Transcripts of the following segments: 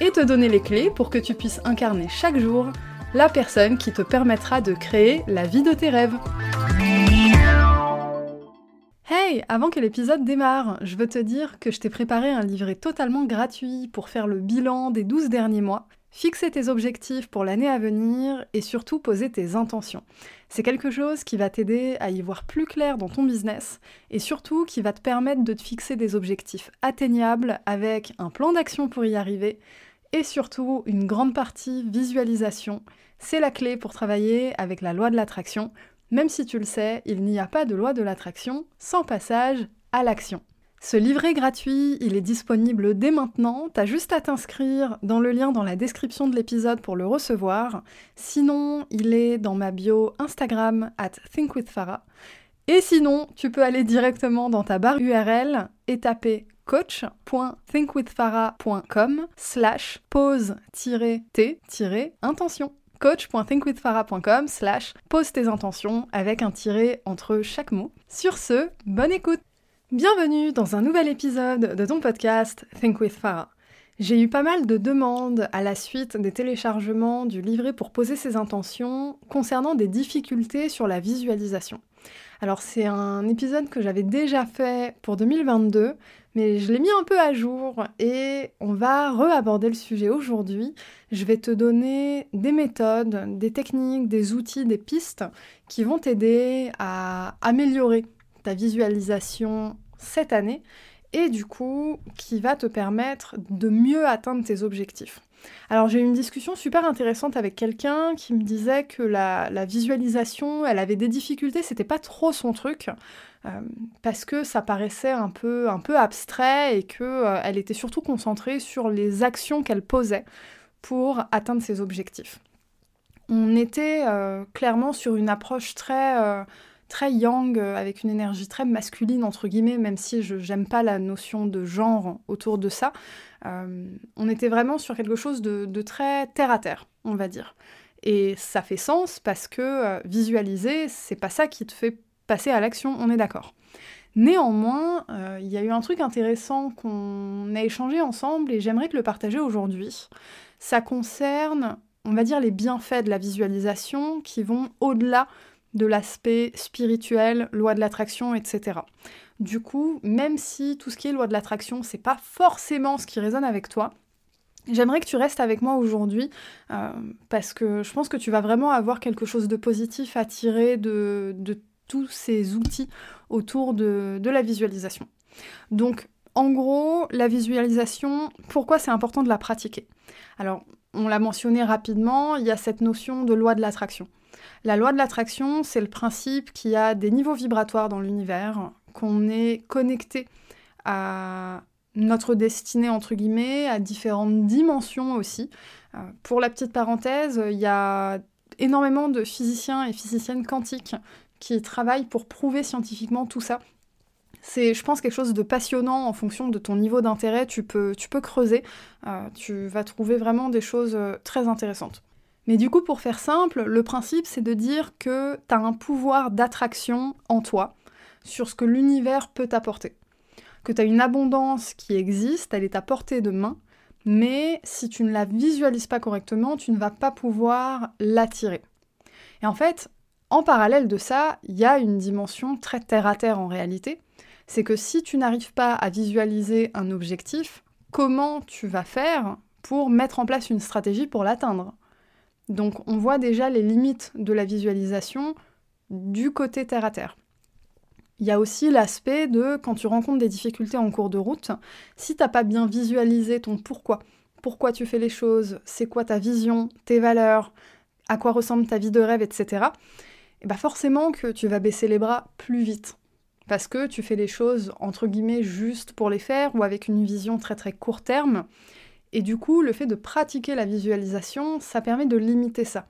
et te donner les clés pour que tu puisses incarner chaque jour la personne qui te permettra de créer la vie de tes rêves. Hey, avant que l'épisode démarre, je veux te dire que je t'ai préparé un livret totalement gratuit pour faire le bilan des 12 derniers mois, fixer tes objectifs pour l'année à venir et surtout poser tes intentions. C'est quelque chose qui va t'aider à y voir plus clair dans ton business et surtout qui va te permettre de te fixer des objectifs atteignables avec un plan d'action pour y arriver, et surtout une grande partie visualisation. C'est la clé pour travailler avec la loi de l'attraction. Même si tu le sais, il n'y a pas de loi de l'attraction sans passage à l'action. Ce livret gratuit, il est disponible dès maintenant, t'as juste à t'inscrire dans le lien dans la description de l'épisode pour le recevoir. Sinon, il est dans ma bio Instagram at thinkwithfarah. Et sinon, tu peux aller directement dans ta barre URL et taper coach.thinkwithfarah.com slash pose-t-intention coach.thinkwithfarah.com slash pose tes intentions avec un tiré entre chaque mot. Sur ce, bonne écoute Bienvenue dans un nouvel épisode de ton podcast Think with Farah. J'ai eu pas mal de demandes à la suite des téléchargements du livret pour poser ses intentions concernant des difficultés sur la visualisation. Alors c'est un épisode que j'avais déjà fait pour 2022, mais je l'ai mis un peu à jour et on va re-aborder le sujet aujourd'hui. Je vais te donner des méthodes, des techniques, des outils, des pistes qui vont t'aider à améliorer ta visualisation cette année et du coup qui va te permettre de mieux atteindre tes objectifs. Alors j'ai eu une discussion super intéressante avec quelqu'un qui me disait que la, visualisation, elle avait des difficultés, c'était pas trop son truc, euh, parce que ça paraissait un peu, abstrait et qu'elle euh, était surtout concentrée sur les actions qu'elle posait pour atteindre ses objectifs. On était euh, clairement sur une approche très très yang, avec une énergie très masculine, entre guillemets, même si je n'aime pas la notion de genre autour de ça. Euh, on était vraiment sur quelque chose de, très terre à terre, on va dire. Et ça fait sens parce que euh, visualiser, c'est pas ça qui te fait passer à l'action, on est d'accord. Néanmoins, euh, il y a eu un truc intéressant qu'on a échangé ensemble et j'aimerais te le partager aujourd'hui. Ça concerne, on va dire, les bienfaits de la visualisation qui vont au-delà de l'aspect spirituel, loi de l'attraction, etc. Du coup, même si tout ce qui est loi de l'attraction, c'est pas forcément ce qui résonne avec toi, J'aimerais que tu restes avec moi aujourd'hui euh, parce que je pense que tu vas vraiment avoir quelque chose de positif à tirer de, tous ces outils autour de, de la visualisation. Donc, en gros, la visualisation, pourquoi c'est important de la pratiquer? Alors, on l'a mentionné rapidement, il y a cette notion de loi de l'attraction. La loi de l'attraction, c'est le principe qu'il y a des niveaux vibratoires dans l'univers, qu'on est connecté à notre destinée, entre guillemets, à différentes dimensions aussi. Euh, pour la petite parenthèse, il y a énormément de physiciens et physiciennes quantiques qui travaillent pour prouver scientifiquement tout ça. C'est, je pense, quelque chose de passionnant en fonction de ton niveau d'intérêt. Tu peux, creuser, euh, tu vas trouver vraiment des choses euh, très intéressantes. Mais du coup, pour faire simple, le principe, c'est de dire que tu as un pouvoir d'attraction en toi sur ce que l'univers peut t'apporter. Que tu as une abondance qui existe, elle est à portée de main, mais si tu ne la visualises pas correctement, tu ne vas pas pouvoir l'attirer. Et en fait, en parallèle de ça, il y a une dimension très terre à terre en réalité. C'est que si tu n'arrives pas à visualiser un objectif, comment tu vas faire pour mettre en place une stratégie pour l'atteindre? Donc on voit déjà les limites de la visualisation du côté terre à terre. Il y a aussi l'aspect de quand tu rencontres des difficultés en cours de route, si tu n'as pas bien visualisé ton pourquoi, pourquoi tu fais les choses, c'est quoi ta vision, tes valeurs, à quoi ressemble ta vie de rêve, etc. Et bah forcément que tu vas baisser les bras plus vite. Parce que tu fais les choses entre guillemets juste pour les faire ou avec une vision très très court terme Et du coup, le fait de pratiquer la visualisation, ça permet de limiter ça.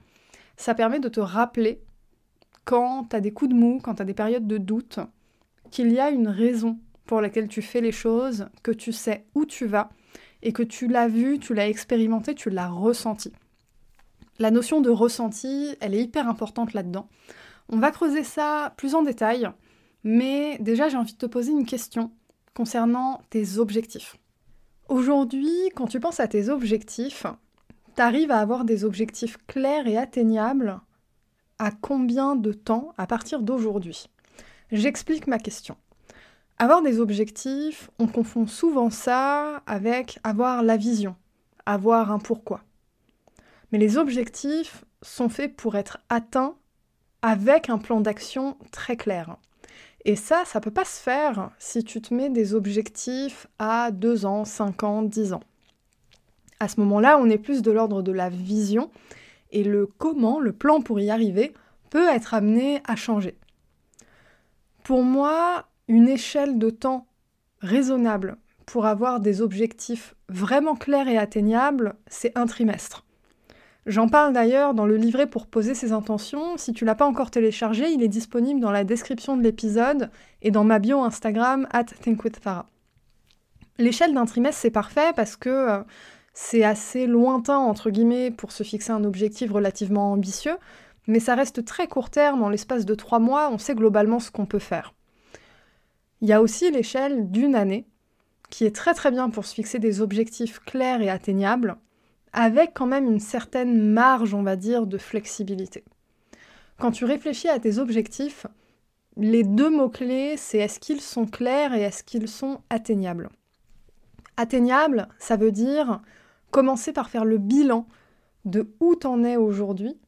Ça permet de te rappeler quand tu as des coups de mou, quand tu as des périodes de doute, qu'il y a une raison pour laquelle tu fais les choses, que tu sais où tu vas et que tu l'as vu, tu l'as expérimenté, tu l'as ressenti. La notion de ressenti, elle est hyper importante là-dedans. On va creuser ça plus en détail, mais déjà j'ai envie de te poser une question concernant tes objectifs. Aujourd'hui, quand tu penses à tes objectifs, tu arrives à avoir des objectifs clairs et atteignables à combien de temps à partir d'aujourd'hui? J'explique ma question. Avoir des objectifs, on confond souvent ça avec avoir la vision, avoir un pourquoi. Mais les objectifs sont faits pour être atteints avec un plan d'action très clair. Et ça, ça peut pas se faire si tu te mets des objectifs à 2 ans, 5 ans, 10 ans. À ce moment-là, on est plus de l'ordre de la vision et le comment, le plan pour y arriver, peut être amené à changer. Pour moi, une échelle de temps raisonnable pour avoir des objectifs vraiment clairs et atteignables, c'est un trimestre. J'en parle d'ailleurs dans le livret pour poser ses intentions. Si tu l'as pas encore téléchargé, il est disponible dans la description de l'épisode et dans ma bio Instagram at thinkwithfarah. L'échelle d'un trimestre, c'est parfait parce que euh, c'est assez lointain, entre guillemets, pour se fixer un objectif relativement ambitieux, mais ça reste très court terme, en l'espace de trois mois, on sait globalement ce qu'on peut faire. Il y a aussi l'échelle d'une année, qui est très très bien pour se fixer des objectifs clairs et atteignables, avec quand même une certaine marge, on va dire, de flexibilité. Quand tu réfléchis à tes objectifs, les deux mots-clés, c'est est-ce qu'ils sont clairs et est-ce qu'ils sont atteignables. Atteignable, ça veut dire commencer par faire le bilan de où t'en es aujourd'hui,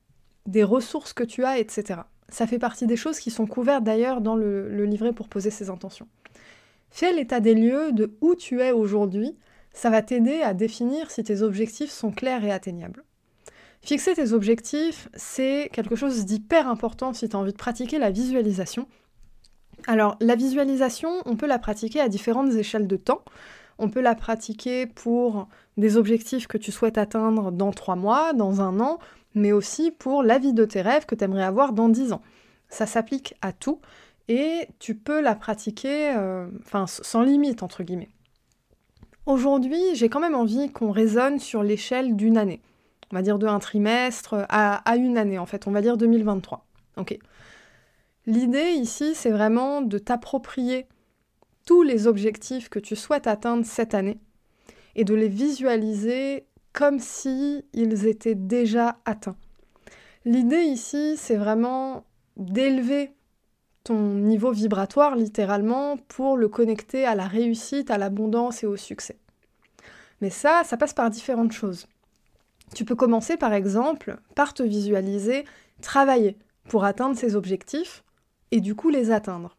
des ressources que tu as, etc. Ça fait partie des choses qui sont couvertes d'ailleurs dans le, le livret pour poser ses intentions. Fais l'état des lieux de où tu es aujourd'hui ça va t'aider à définir si tes objectifs sont clairs et atteignables. Fixer tes objectifs, c'est quelque chose d'hyper important si tu as envie de pratiquer la visualisation. Alors, la visualisation, on peut la pratiquer à différentes échelles de temps. On peut la pratiquer pour des objectifs que tu souhaites atteindre dans trois mois, dans un an, mais aussi pour la vie de tes rêves que tu aimerais avoir dans dix ans. Ça s'applique à tout et tu peux la pratiquer euh, sans limite, entre guillemets. Aujourd'hui, j'ai quand même envie qu'on raisonne sur l'échelle d'une année. On va dire de un trimestre à, une année, en fait. On va dire 2023. Ok. L'idée ici, c'est vraiment de t'approprier tous les objectifs que tu souhaites atteindre cette année et de les visualiser comme si ils étaient déjà atteints. L'idée ici, c'est vraiment d'élever ton niveau vibratoire littéralement pour le connecter à la réussite, à l'abondance et au succès. Mais ça, ça passe par différentes choses. Tu peux commencer par exemple par te visualiser travailler pour atteindre ces objectifs et du coup les atteindre.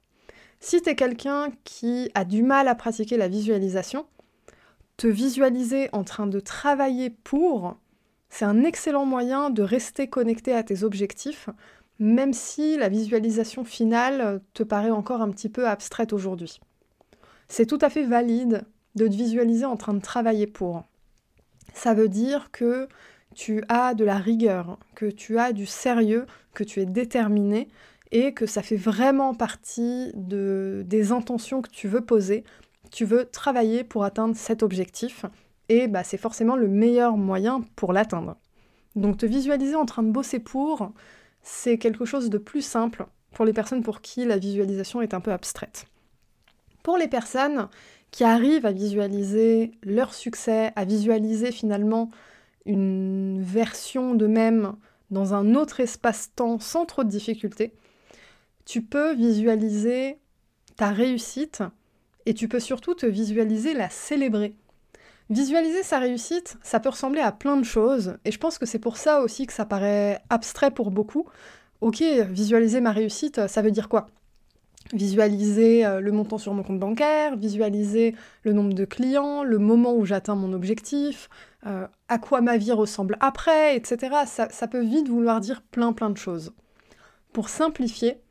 Si tu es quelqu'un qui a du mal à pratiquer la visualisation, te visualiser en train de travailler pour, c'est un excellent moyen de rester connecté à tes objectifs même si la visualisation finale te paraît encore un petit peu abstraite aujourd'hui. C'est tout à fait valide de te visualiser en train de travailler pour. Ça veut dire que tu as de la rigueur, que tu as du sérieux, que tu es déterminé et que ça fait vraiment partie de, des intentions que tu veux poser. Tu veux travailler pour atteindre cet objectif et bah, c'est forcément le meilleur moyen pour l'atteindre. Donc te visualiser en train de bosser pour, c'est quelque chose de plus simple pour les personnes pour qui la visualisation est un peu abstraite. Pour les personnes qui arrivent à visualiser leur succès, à visualiser finalement une version d'eux-mêmes dans un autre espace-temps sans trop de difficultés, tu peux visualiser ta réussite et tu peux surtout te visualiser la célébrer. Visualiser sa réussite, ça peut ressembler à plein de choses, et je pense que c'est pour ça aussi que ça paraît abstrait pour beaucoup. Ok, visualiser ma réussite, ça veut dire quoi? Visualiser euh, le montant sur mon compte bancaire, visualiser le nombre de clients, le moment où j'atteins mon objectif, euh, à quoi ma vie ressemble après, etc. Ça, ça peut vite vouloir dire plein plein de choses. Pour simplifier,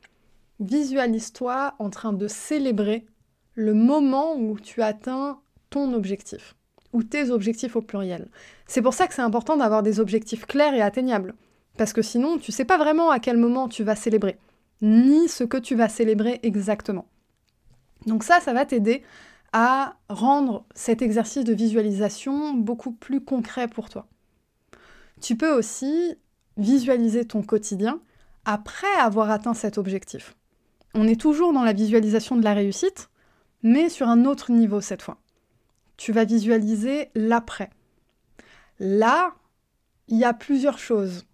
visualise-toi en train de célébrer le moment où tu atteins ton objectif ou tes objectifs au pluriel. C'est pour ça que c'est important d'avoir des objectifs clairs et atteignables. Parce que sinon, tu sais pas vraiment à quel moment tu vas célébrer, ni ce que tu vas célébrer exactement. Donc ça, ça va t'aider à rendre cet exercice de visualisation beaucoup plus concret pour toi. Tu peux aussi visualiser ton quotidien après avoir atteint cet objectif. On est toujours dans la visualisation de la réussite, mais sur un autre niveau cette fois. Tu vas visualiser l'après. Là, il y a plusieurs choses.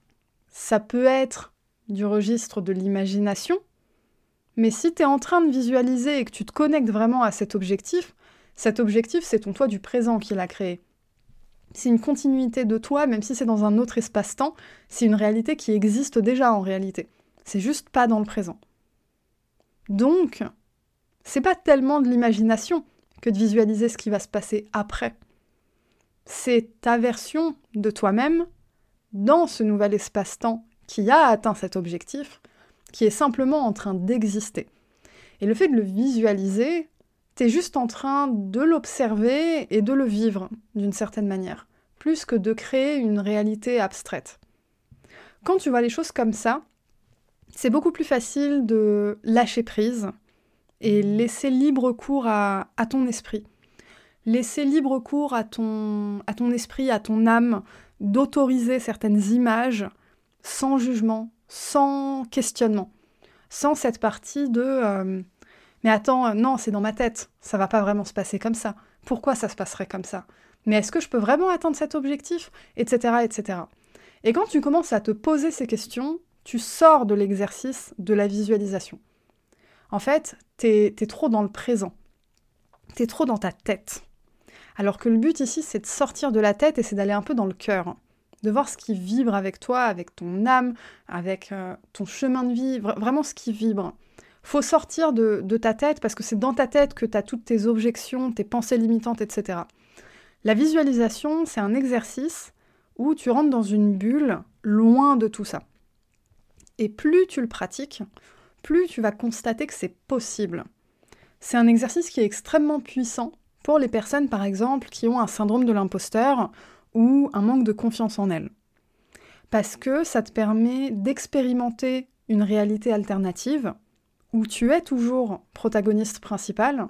Ça peut être du registre de l'imagination, mais si tu es en train de visualiser et que tu te connectes vraiment à cet objectif, cet objectif, c'est ton toi du présent qui l'a créé. C'est une continuité de toi, même si c'est dans un autre espace-temps, c'est une réalité qui existe déjà en réalité. C'est juste pas dans le présent. Donc, c'est pas tellement de l'imagination que de visualiser ce qui va se passer après. C'est ta version de toi-même dans ce nouvel espace-temps qui a atteint cet objectif, qui est simplement en train d'exister. Et le fait de le visualiser, t'es juste en train de l'observer et de le vivre d'une certaine manière, plus que de créer une réalité abstraite. Quand tu vois les choses comme ça, c'est beaucoup plus facile de lâcher prise et laisser libre cours à, ton esprit. Laisser libre cours à ton, à ton esprit, à ton âme, d'autoriser certaines images sans jugement, sans questionnement, sans cette partie de euh, mais attends, euh, non, c'est dans ma tête, ça va pas vraiment se passer comme ça. Pourquoi ça se passerait comme ça? Mais est-ce que je peux vraiment atteindre cet objectif? Etc. etc. Et quand tu commences à te poser ces questions, tu sors de l'exercice de la visualisation. En fait, t'es es trop dans le présent. T'es trop dans ta tête. Alors que le but ici, c'est de sortir de la tête et c'est d'aller un peu dans le cœur de voir ce qui vibre avec toi, avec ton âme, avec euh, ton chemin de vie, vraiment ce qui vibre. Faut sortir de, ta tête parce que c'est dans ta tête que tu as toutes tes objections, tes pensées limitantes, etc. La visualisation, c'est un exercice où tu rentres dans une bulle loin de tout ça. Et plus tu le pratiques, plus tu vas constater que c'est possible. C'est un exercice qui est extrêmement puissant pour les personnes, par exemple, qui ont un syndrome de l'imposteur ou un manque de confiance en elles. Parce que ça te permet d'expérimenter une réalité alternative où tu es toujours protagoniste principal,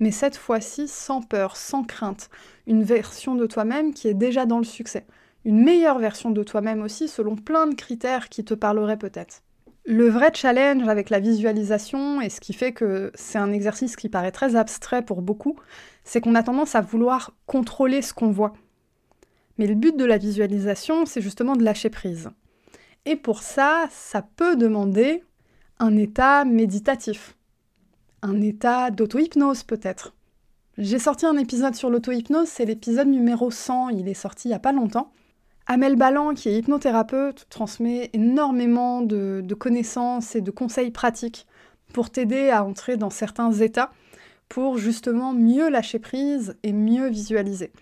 mais cette fois-ci sans peur, sans crainte, une version de toi-même qui est déjà dans le succès, une meilleure version de toi-même aussi selon plein de critères qui te parleraient peut-être. Le vrai challenge avec la visualisation, et ce qui fait que c'est un exercice qui paraît très abstrait pour beaucoup, c'est qu'on a tendance à vouloir contrôler ce qu'on voit. Mais le but de la visualisation, c'est justement de lâcher prise. Et pour ça, ça peut demander un état méditatif, un état d'auto-hypnose peut-être. J'ai sorti un épisode sur l'auto-hypnose, c'est l'épisode numéro 100, il est sorti il n'y a pas longtemps. Amel Ballan, qui est hypnothérapeute, transmet énormément de, connaissances et de conseils pratiques pour t'aider à entrer dans certains états, pour justement mieux lâcher prise et mieux visualiser.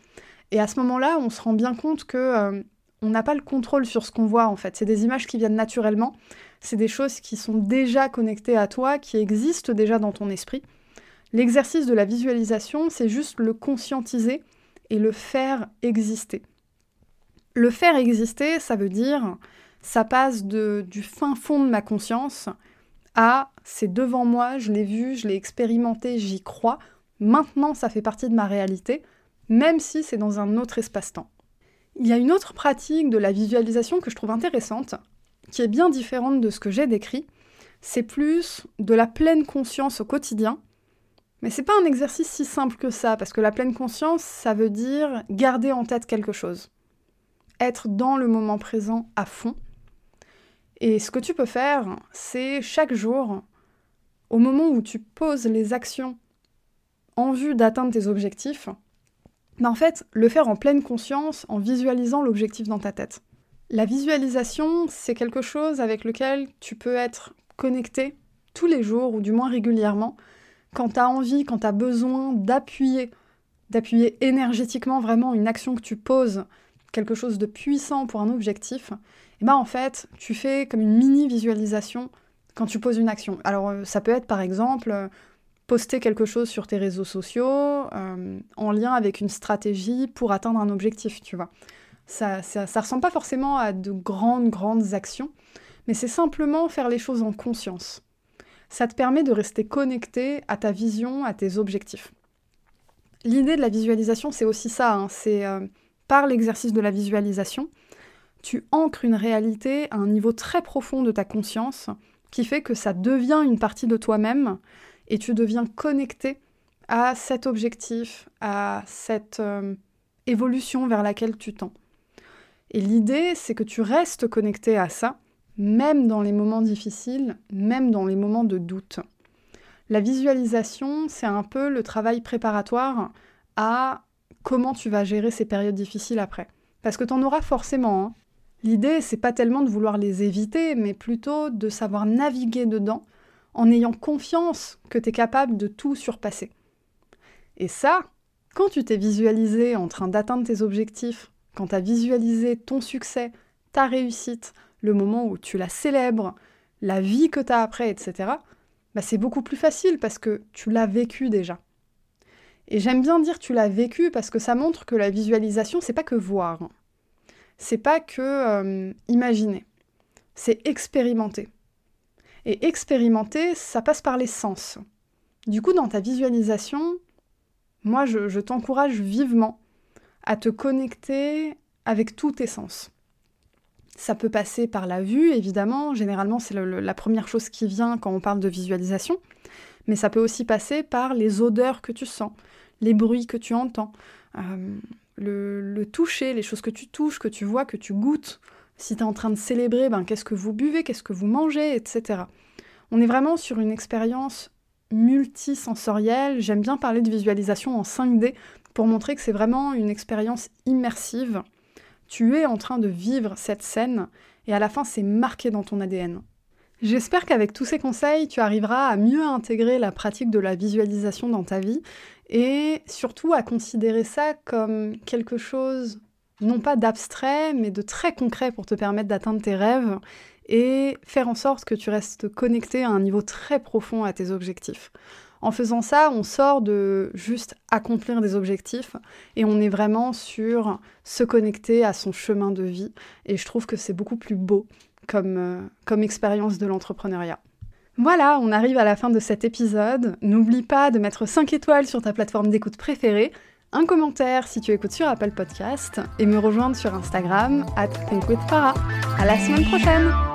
Et à ce moment-là, on se rend bien compte que euh, on n'a pas le contrôle sur ce qu'on voit en fait. C'est des images qui viennent naturellement, c'est des choses qui sont déjà connectées à toi, qui existent déjà dans ton esprit. L'exercice de la visualisation, c'est juste le conscientiser et le faire exister. Le faire exister, ça veut dire, ça passe du fin fond de ma conscience à c'est devant moi, je l'ai vu, je l'ai expérimenté, j'y crois, maintenant ça fait partie de ma réalité, même si c'est dans un autre espace-temps. Il y a une autre pratique de la visualisation que je trouve intéressante, qui est bien différente de ce que j'ai décrit. C'est plus de la pleine conscience au quotidien. Mais c'est pas un exercice si simple que ça, parce que la pleine conscience, ça veut dire garder en tête quelque chose. Être dans le moment présent à fond. Et ce que tu peux faire, c'est chaque jour, au moment où tu poses les actions en vue d'atteindre tes objectifs, mais en fait, le faire en pleine conscience, en visualisant l'objectif dans ta tête. La visualisation, c'est quelque chose avec lequel tu peux être connecté tous les jours, ou du moins régulièrement, quand tu as envie, quand tu as besoin d'appuyer, d'appuyer énergétiquement vraiment une action que tu poses, quelque chose de puissant pour un objectif, et ben en fait, tu fais comme une mini visualisation quand tu poses une action. Alors euh, ça peut être par exemple poster quelque chose sur tes réseaux sociaux euh, en lien avec une stratégie pour atteindre un objectif, tu vois. Ça, ça, ressemble pas forcément à de grandes, grandes actions, mais c'est simplement faire les choses en conscience. Ça te permet de rester connecté à ta vision, à tes objectifs. L'idée de la visualisation, c'est aussi ça, hein. c'est euh, par l'exercice de la visualisation, tu ancres une réalité à un niveau très profond de ta conscience, qui fait que ça devient une partie de toi-même et tu deviens connecté à cet objectif, à cette euh, évolution vers laquelle tu tends. Et l'idée, c'est que tu restes connecté à ça, même dans les moments difficiles, même dans les moments de doute. La visualisation, c'est un peu le travail préparatoire à comment tu vas gérer ces périodes difficiles après. Parce que tu en auras forcément. Hein. L'idée, c'est pas tellement de vouloir les éviter, mais plutôt de savoir naviguer dedans en ayant confiance que tu es capable de tout surpasser. Et ça, quand tu t'es visualisé en train d'atteindre tes objectifs, quand tu as visualisé ton succès, ta réussite, le moment où tu la célèbres, la vie que tu as après, etc., bah c'est beaucoup plus facile parce que tu l'as vécu déjà. Et j'aime bien dire tu l'as vécu parce que ça montre que la visualisation, c'est pas que voir c'est pas que euh, imaginer, c'est expérimenter. Et expérimenter, ça passe par les sens. Du coup, dans ta visualisation, moi, je, t'encourage vivement à te connecter avec tous tes sens. Ça peut passer par la vue, évidemment. Généralement, c'est la première chose qui vient quand on parle de visualisation. Mais ça peut aussi passer par les odeurs que tu sens, les bruits que tu entends, euh, le, toucher, les choses que tu touches, que tu vois, que tu goûtes. Si tu es en train de célébrer, ben, qu'est-ce que vous buvez, qu'est-ce que vous mangez, etc. On est vraiment sur une expérience multisensorielle. J'aime bien parler de visualisation en 5D pour montrer que c'est vraiment une expérience immersive. Tu es en train de vivre cette scène et à la fin c'est marqué dans ton ADN. J'espère qu'avec tous ces conseils, tu arriveras à mieux intégrer la pratique de la visualisation dans ta vie et surtout à considérer ça comme quelque chose non pas d'abstrait, mais de très concret pour te permettre d'atteindre tes rêves et faire en sorte que tu restes connecté à un niveau très profond à tes objectifs. En faisant ça, on sort de juste accomplir des objectifs et on est vraiment sur se connecter à son chemin de vie. Et je trouve que c'est beaucoup plus beau comme, euh, comme expérience de l'entrepreneuriat. Voilà, on arrive à la fin de cet épisode. N'oublie pas de mettre 5 étoiles sur ta plateforme d'écoute préférée, un commentaire si tu écoutes sur Apple Podcast et me rejoindre sur Instagram at. À la semaine prochaine